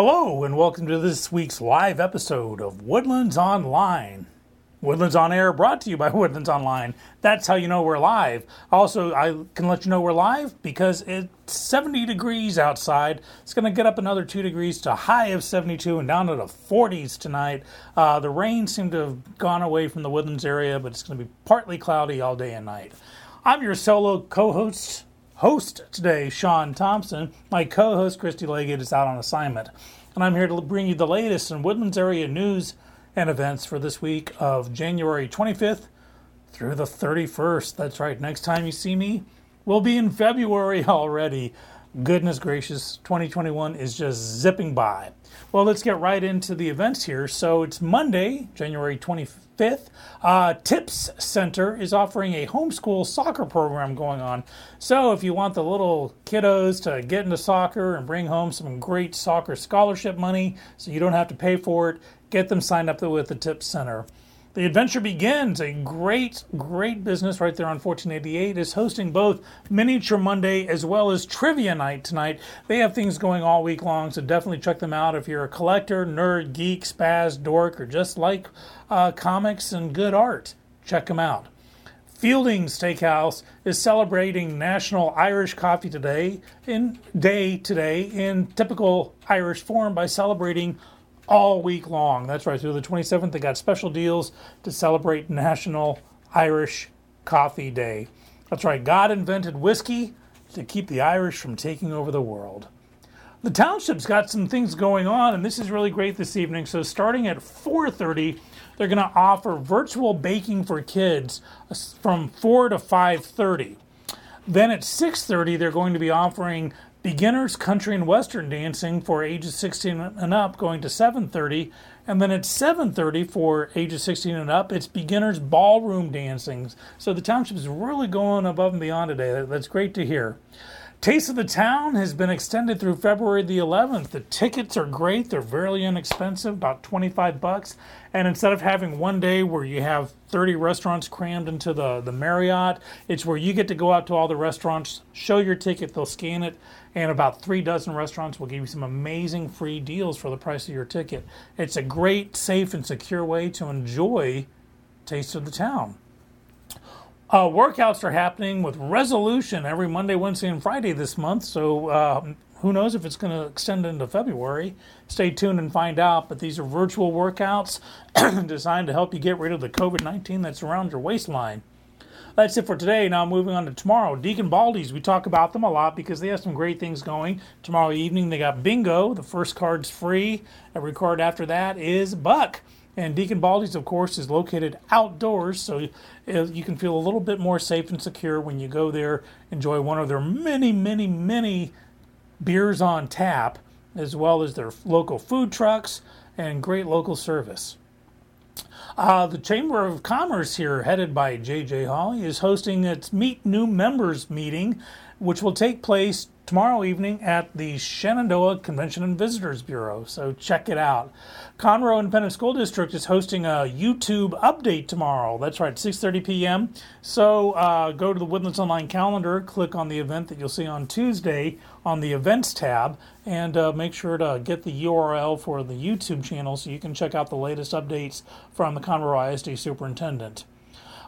Hello, and welcome to this week's live episode of Woodlands Online. Woodlands on Air brought to you by Woodlands Online. That's how you know we're live. Also, I can let you know we're live because it's 70 degrees outside. It's going to get up another 2 degrees to a high of 72 and down to the 40s tonight. Uh, the rain seemed to have gone away from the Woodlands area, but it's going to be partly cloudy all day and night. I'm your solo co host, host today, Sean Thompson. My co host, Christy Leggett, is out on assignment. And I'm here to bring you the latest in Woodlands area news and events for this week of January 25th through the 31st. That's right, next time you see me, we'll be in February already. Goodness gracious, 2021 is just zipping by. Well, let's get right into the events here. So it's Monday, January 25th. Uh, Tips Center is offering a homeschool soccer program going on. So if you want the little kiddos to get into soccer and bring home some great soccer scholarship money so you don't have to pay for it, get them signed up with the Tips Center. The adventure begins. A great, great business right there on 1488 is hosting both Miniature Monday as well as Trivia Night tonight. They have things going all week long, so definitely check them out if you're a collector, nerd, geek, spaz, dork, or just like uh, comics and good art. Check them out. Fielding Steakhouse is celebrating National Irish Coffee today in day today in typical Irish form by celebrating all week long. That's right, through the 27th, they got special deals to celebrate National Irish Coffee Day. That's right, God invented whiskey to keep the Irish from taking over the world. The township's got some things going on, and this is really great this evening. So, starting at 4:30, they're going to offer virtual baking for kids uh, from 4 to 5:30. Then at 6:30, they're going to be offering beginners country and western dancing for ages 16 and up going to 7.30 and then at 7.30 for ages 16 and up it's beginners ballroom dancing so the township is really going above and beyond today. That's great to hear Taste of the Town has been extended through February the 11th. The tickets are great. They're very inexpensive, about 25 bucks. And instead of having one day where you have 30 restaurants crammed into the, the Marriott, it's where you get to go out to all the restaurants, show your ticket, they'll scan it, and about three dozen restaurants will give you some amazing free deals for the price of your ticket. It's a great, safe, and secure way to enjoy Taste of the Town. Uh, workouts are happening with resolution every Monday, Wednesday, and Friday this month. So uh, who knows if it's going to extend into February? Stay tuned and find out. But these are virtual workouts designed to help you get rid of the COVID 19 that's around your waistline. That's it for today. Now moving on to tomorrow. Deacon Baldy's, we talk about them a lot because they have some great things going. Tomorrow evening they got bingo. The first card's free. Every card after that is buck. And Deacon Baldy's, of course, is located outdoors, so you can feel a little bit more safe and secure when you go there, enjoy one of their many, many, many beers on tap, as well as their local food trucks and great local service. Uh, the Chamber of Commerce here, headed by J.J. Hollie, is hosting its Meet New Members meeting, which will take place tomorrow evening at the Shenandoah Convention and Visitors Bureau. So check it out. Conroe Independent School District is hosting a YouTube update tomorrow. That's right, 6:30 p.m. So uh, go to the Woodlands Online calendar, click on the event that you'll see on Tuesday on the Events tab, and uh, make sure to get the URL for the YouTube channel so you can check out the latest updates from the Conroe ISD Superintendent.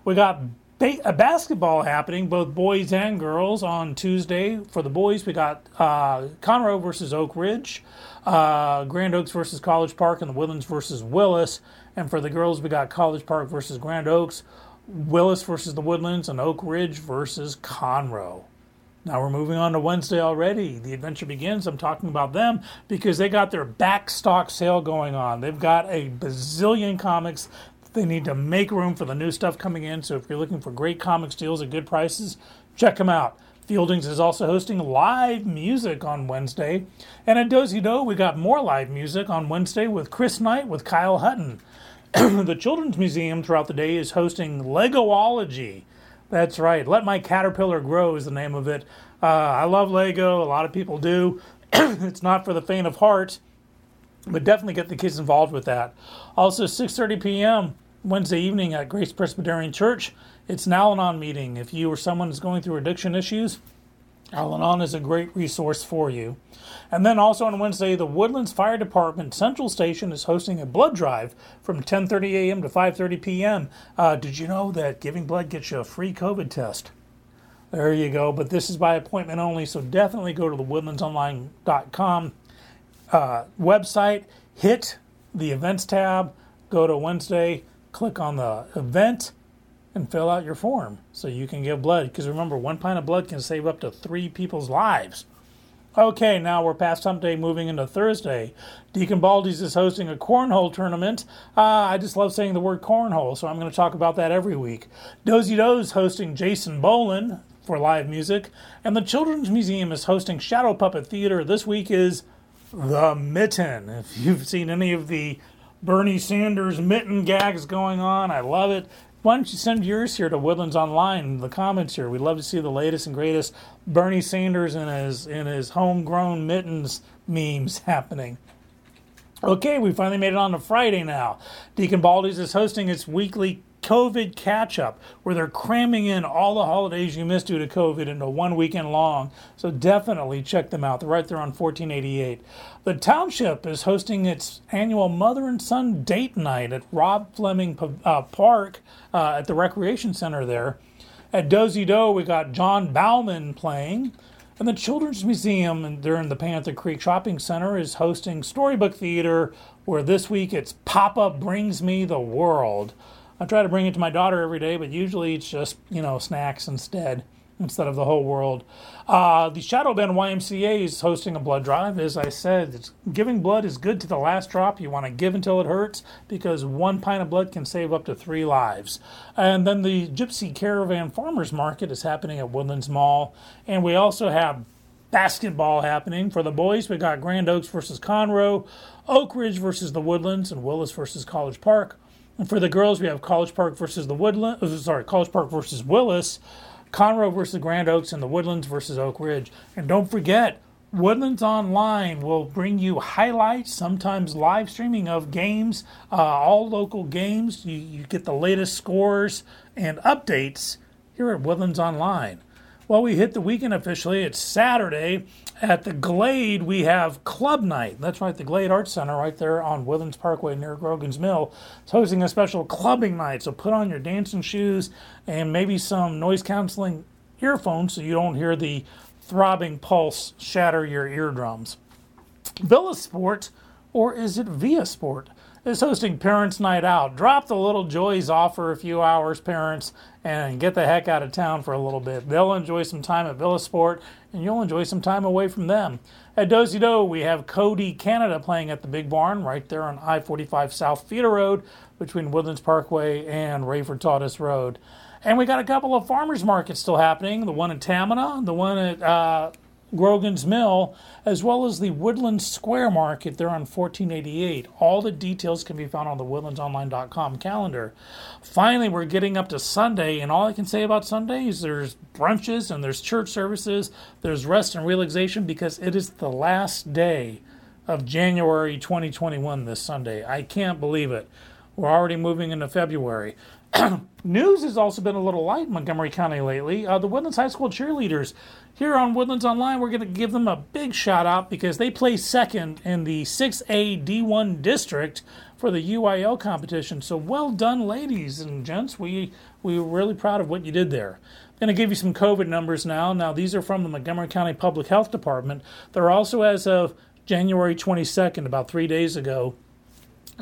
We got ba- basketball happening, both boys and girls, on Tuesday. For the boys, we got uh, Conroe versus Oak Ridge, uh, Grand Oaks versus College Park, and the Woodlands versus Willis. And for the girls, we got College Park versus Grand Oaks, Willis versus the Woodlands, and Oak Ridge versus Conroe. Now we're moving on to Wednesday already. The adventure begins. I'm talking about them because they got their back stock sale going on. They've got a bazillion comics they need to make room for the new stuff coming in. So if you're looking for great comics deals at good prices, check them out. Fieldings is also hosting live music on Wednesday. And at Dosey Doe, we got more live music on Wednesday with Chris Knight with Kyle Hutton. the Children's Museum throughout the day is hosting Legoology. That's right. Let My Caterpillar Grow is the name of it. Uh, I love Lego. A lot of people do. it's not for the faint of heart, but definitely get the kids involved with that. Also, 6:30 p.m. Wednesday evening at Grace Presbyterian Church. It's an Al Anon meeting. If you or someone is going through addiction issues, Al Anon is a great resource for you. And then also on Wednesday, the Woodlands Fire Department Central Station is hosting a blood drive from 10:30 a.m. to 5:30 p.m. Uh, did you know that giving blood gets you a free COVID test? There you go. But this is by appointment only, so definitely go to the woodlandsonline.com uh, website, hit the events tab, go to Wednesday, click on the event, and fill out your form so you can give blood. Because remember, one pint of blood can save up to three people's lives. Okay, now we're past hump day, moving into Thursday. Deacon Baldy's is hosting a cornhole tournament. Uh, I just love saying the word cornhole, so I'm going to talk about that every week. Dosey Doe's hosting Jason Bolin for live music, and the Children's Museum is hosting Shadow Puppet Theater. This week is The Mitten. If you've seen any of the Bernie Sanders mitten gags going on, I love it why don't you send yours here to Woodlands Online in the comments here? We'd love to see the latest and greatest Bernie Sanders and his in his homegrown mittens memes happening. Okay, we finally made it on to Friday now. Deacon Baldy's is hosting its weekly COVID catch up, where they're cramming in all the holidays you missed due to COVID into one weekend long. So definitely check them out. They're right there on 1488. The township is hosting its annual mother and son date night at Rob Fleming uh, Park uh, at the Recreation Center there. At Dosey Doe, we got John Bauman playing. And the Children's Museum and during the Panther Creek Shopping Center is hosting Storybook Theater, where this week it's Pop Up Brings Me the World. I try to bring it to my daughter every day, but usually it's just, you know, snacks instead, instead of the whole world. Uh, the Shadow Bend YMCA is hosting a blood drive. As I said, giving blood is good to the last drop. You want to give until it hurts because one pint of blood can save up to three lives. And then the Gypsy Caravan Farmers Market is happening at Woodlands Mall. And we also have basketball happening. For the boys, we got Grand Oaks versus Conroe, Oak Ridge versus the Woodlands, and Willis versus College Park. And for the girls, we have College Park versus the Woodland. Uh, sorry, College Park versus Willis, Conroe versus Grand Oaks, and the Woodlands versus Oak Ridge. And don't forget, Woodlands Online will bring you highlights, sometimes live streaming of games, uh, all local games. You, you get the latest scores and updates here at Woodlands Online. Well, we hit the weekend officially. It's Saturday. At the Glade, we have Club Night. That's right, the Glade Arts Center right there on Woodlands Parkway near Grogan's Mill. It's hosting a special clubbing night. So put on your dancing shoes and maybe some noise canceling earphones so you don't hear the throbbing pulse shatter your eardrums. Villa Sport, or is it Via Sport? Is hosting Parents Night Out. Drop the little joys off for a few hours, parents, and get the heck out of town for a little bit. They'll enjoy some time at Villa Sport, and you'll enjoy some time away from them. At Dosey Doe, we have Cody Canada playing at the Big Barn right there on I 45 South Feeder Road between Woodlands Parkway and Rayford Sawdust Road. And we got a couple of farmers markets still happening the one in Tamina, the one at uh, Grogan's Mill, as well as the Woodlands Square Market there on 1488. All the details can be found on the woodlandsonline.com calendar. Finally, we're getting up to Sunday, and all I can say about Sunday is there's brunches and there's church services, there's rest and relaxation because it is the last day of January 2021 this Sunday. I can't believe it. We're already moving into February. News has also been a little light in Montgomery County lately. Uh, the Woodlands High School cheerleaders here on Woodlands Online, we're going to give them a big shout out because they placed second in the 6A D1 district for the UIL competition. So well done, ladies and gents. We we were really proud of what you did there. Going to give you some COVID numbers now. Now these are from the Montgomery County Public Health Department. They're also as of January 22nd, about three days ago.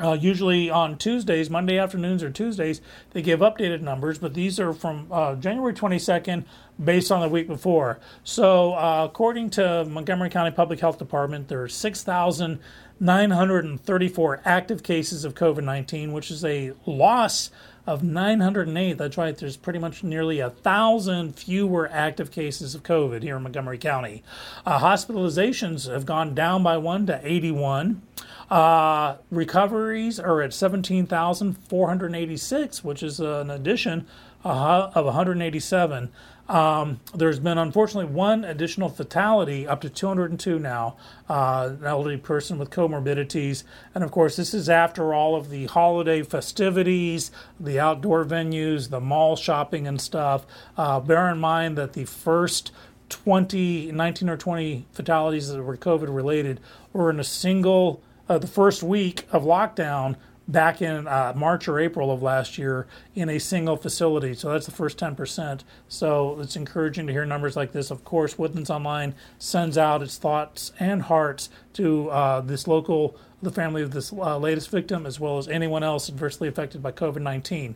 Uh, usually on Tuesdays, Monday afternoons or Tuesdays, they give updated numbers, but these are from uh, January 22nd based on the week before. So, uh, according to Montgomery County Public Health Department, there are 6,934 active cases of COVID 19, which is a loss of 908. That's right, there's pretty much nearly a thousand fewer active cases of COVID here in Montgomery County. Uh, hospitalizations have gone down by one to 81. Uh, recoveries are at 17,486, which is an addition uh, of 187. Um, there's been unfortunately one additional fatality, up to 202 now, uh, an elderly person with comorbidities. And of course, this is after all of the holiday festivities, the outdoor venues, the mall shopping and stuff. Uh, bear in mind that the first 20, 19 or 20 fatalities that were COVID related were in a single, uh, the first week of lockdown back in uh, March or April of last year in a single facility. So that's the first 10%. So it's encouraging to hear numbers like this. Of course, Woodlands Online sends out its thoughts and hearts to uh, this local, the family of this uh, latest victim, as well as anyone else adversely affected by COVID 19.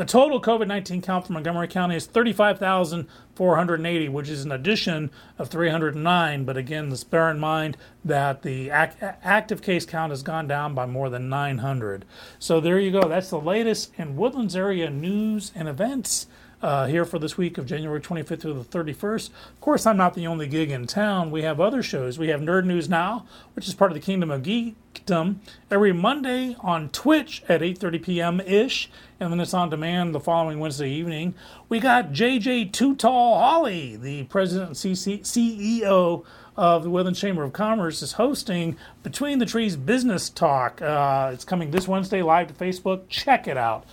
The total COVID 19 count for Montgomery County is 35,480, which is an addition of 309. But again, let's bear in mind that the active case count has gone down by more than 900. So there you go. That's the latest in Woodlands area news and events uh, here for this week of January 25th through the 31st. Of course, I'm not the only gig in town. We have other shows. We have Nerd News Now, which is part of the Kingdom of Geekdom, every Monday on Twitch at 8:30 p.m. ish, and then it's on demand the following Wednesday evening. We got JJ Too Tall Hollie, the president and CEO of the Woodlands Chamber of Commerce is hosting Between the Trees Business Talk. Uh, it's coming this Wednesday live to Facebook. Check it out.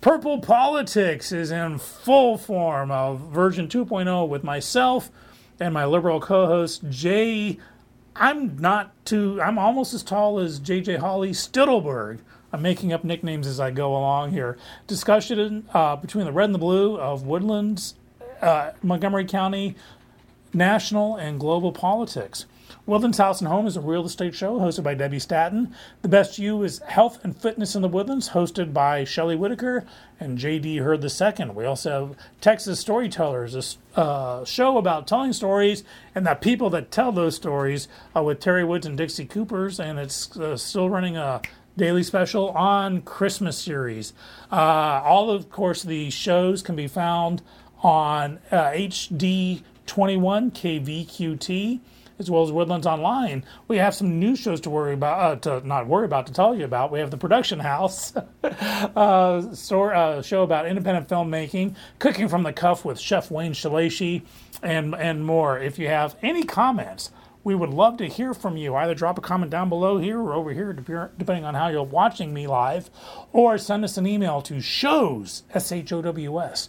Purple Politics is in full form of version 2.0 with myself and my liberal co-host Jay. I'm not too. I'm almost as tall as JJ Hollie Stittleberg. I'm making up nicknames as I go along here. Discussion uh, between the red and the blue of Woodlands, uh, Montgomery County, national and global politics. Woodlands House and Home is a real estate show hosted by Debbie Staton. The Best You is Health and Fitness in the Woodlands, hosted by Shelley Whitaker and J.D. Hurd II. We also have Texas Storytellers, a uh, show about telling stories and the people that tell those stories uh, with Terry Woods and Dixie Coopers, and it's uh, still running a daily special on Christmas series. Uh, all of course the shows can be found on HD21 uh, KVQT as well as Woodlands Online. We have some new shows to worry about, uh, to not worry about, to tell you about. We have the Production House, uh, uh, show about independent filmmaking, cooking from the cuff with Chef Wayne Shalashi, and and more. If you have any comments. We would love to hear from you. Either drop a comment down below here or over here, depending on how you're watching me live, or send us an email to shows, S H O W S,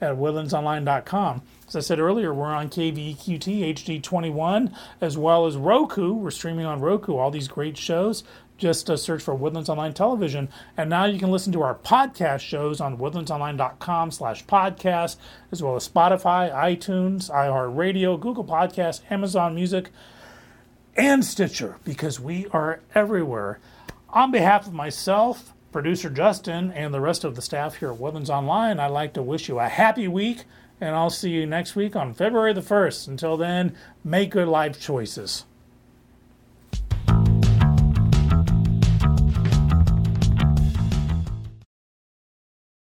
at woodlandsonline.com. As I said earlier, we're on KVQT HD21 as well as Roku. We're streaming on Roku, all these great shows. Just uh, search for Woodlands Online Television. And now you can listen to our podcast shows on woodlandsonline.com slash podcast, as well as Spotify, iTunes, iHeartRadio, Google Podcasts, Amazon Music, and Stitcher, because we are everywhere. On behalf of myself, producer Justin, and the rest of the staff here at Woodlands Online, I'd like to wish you a happy week and I'll see you next week on February the 1st. Until then, make good life choices.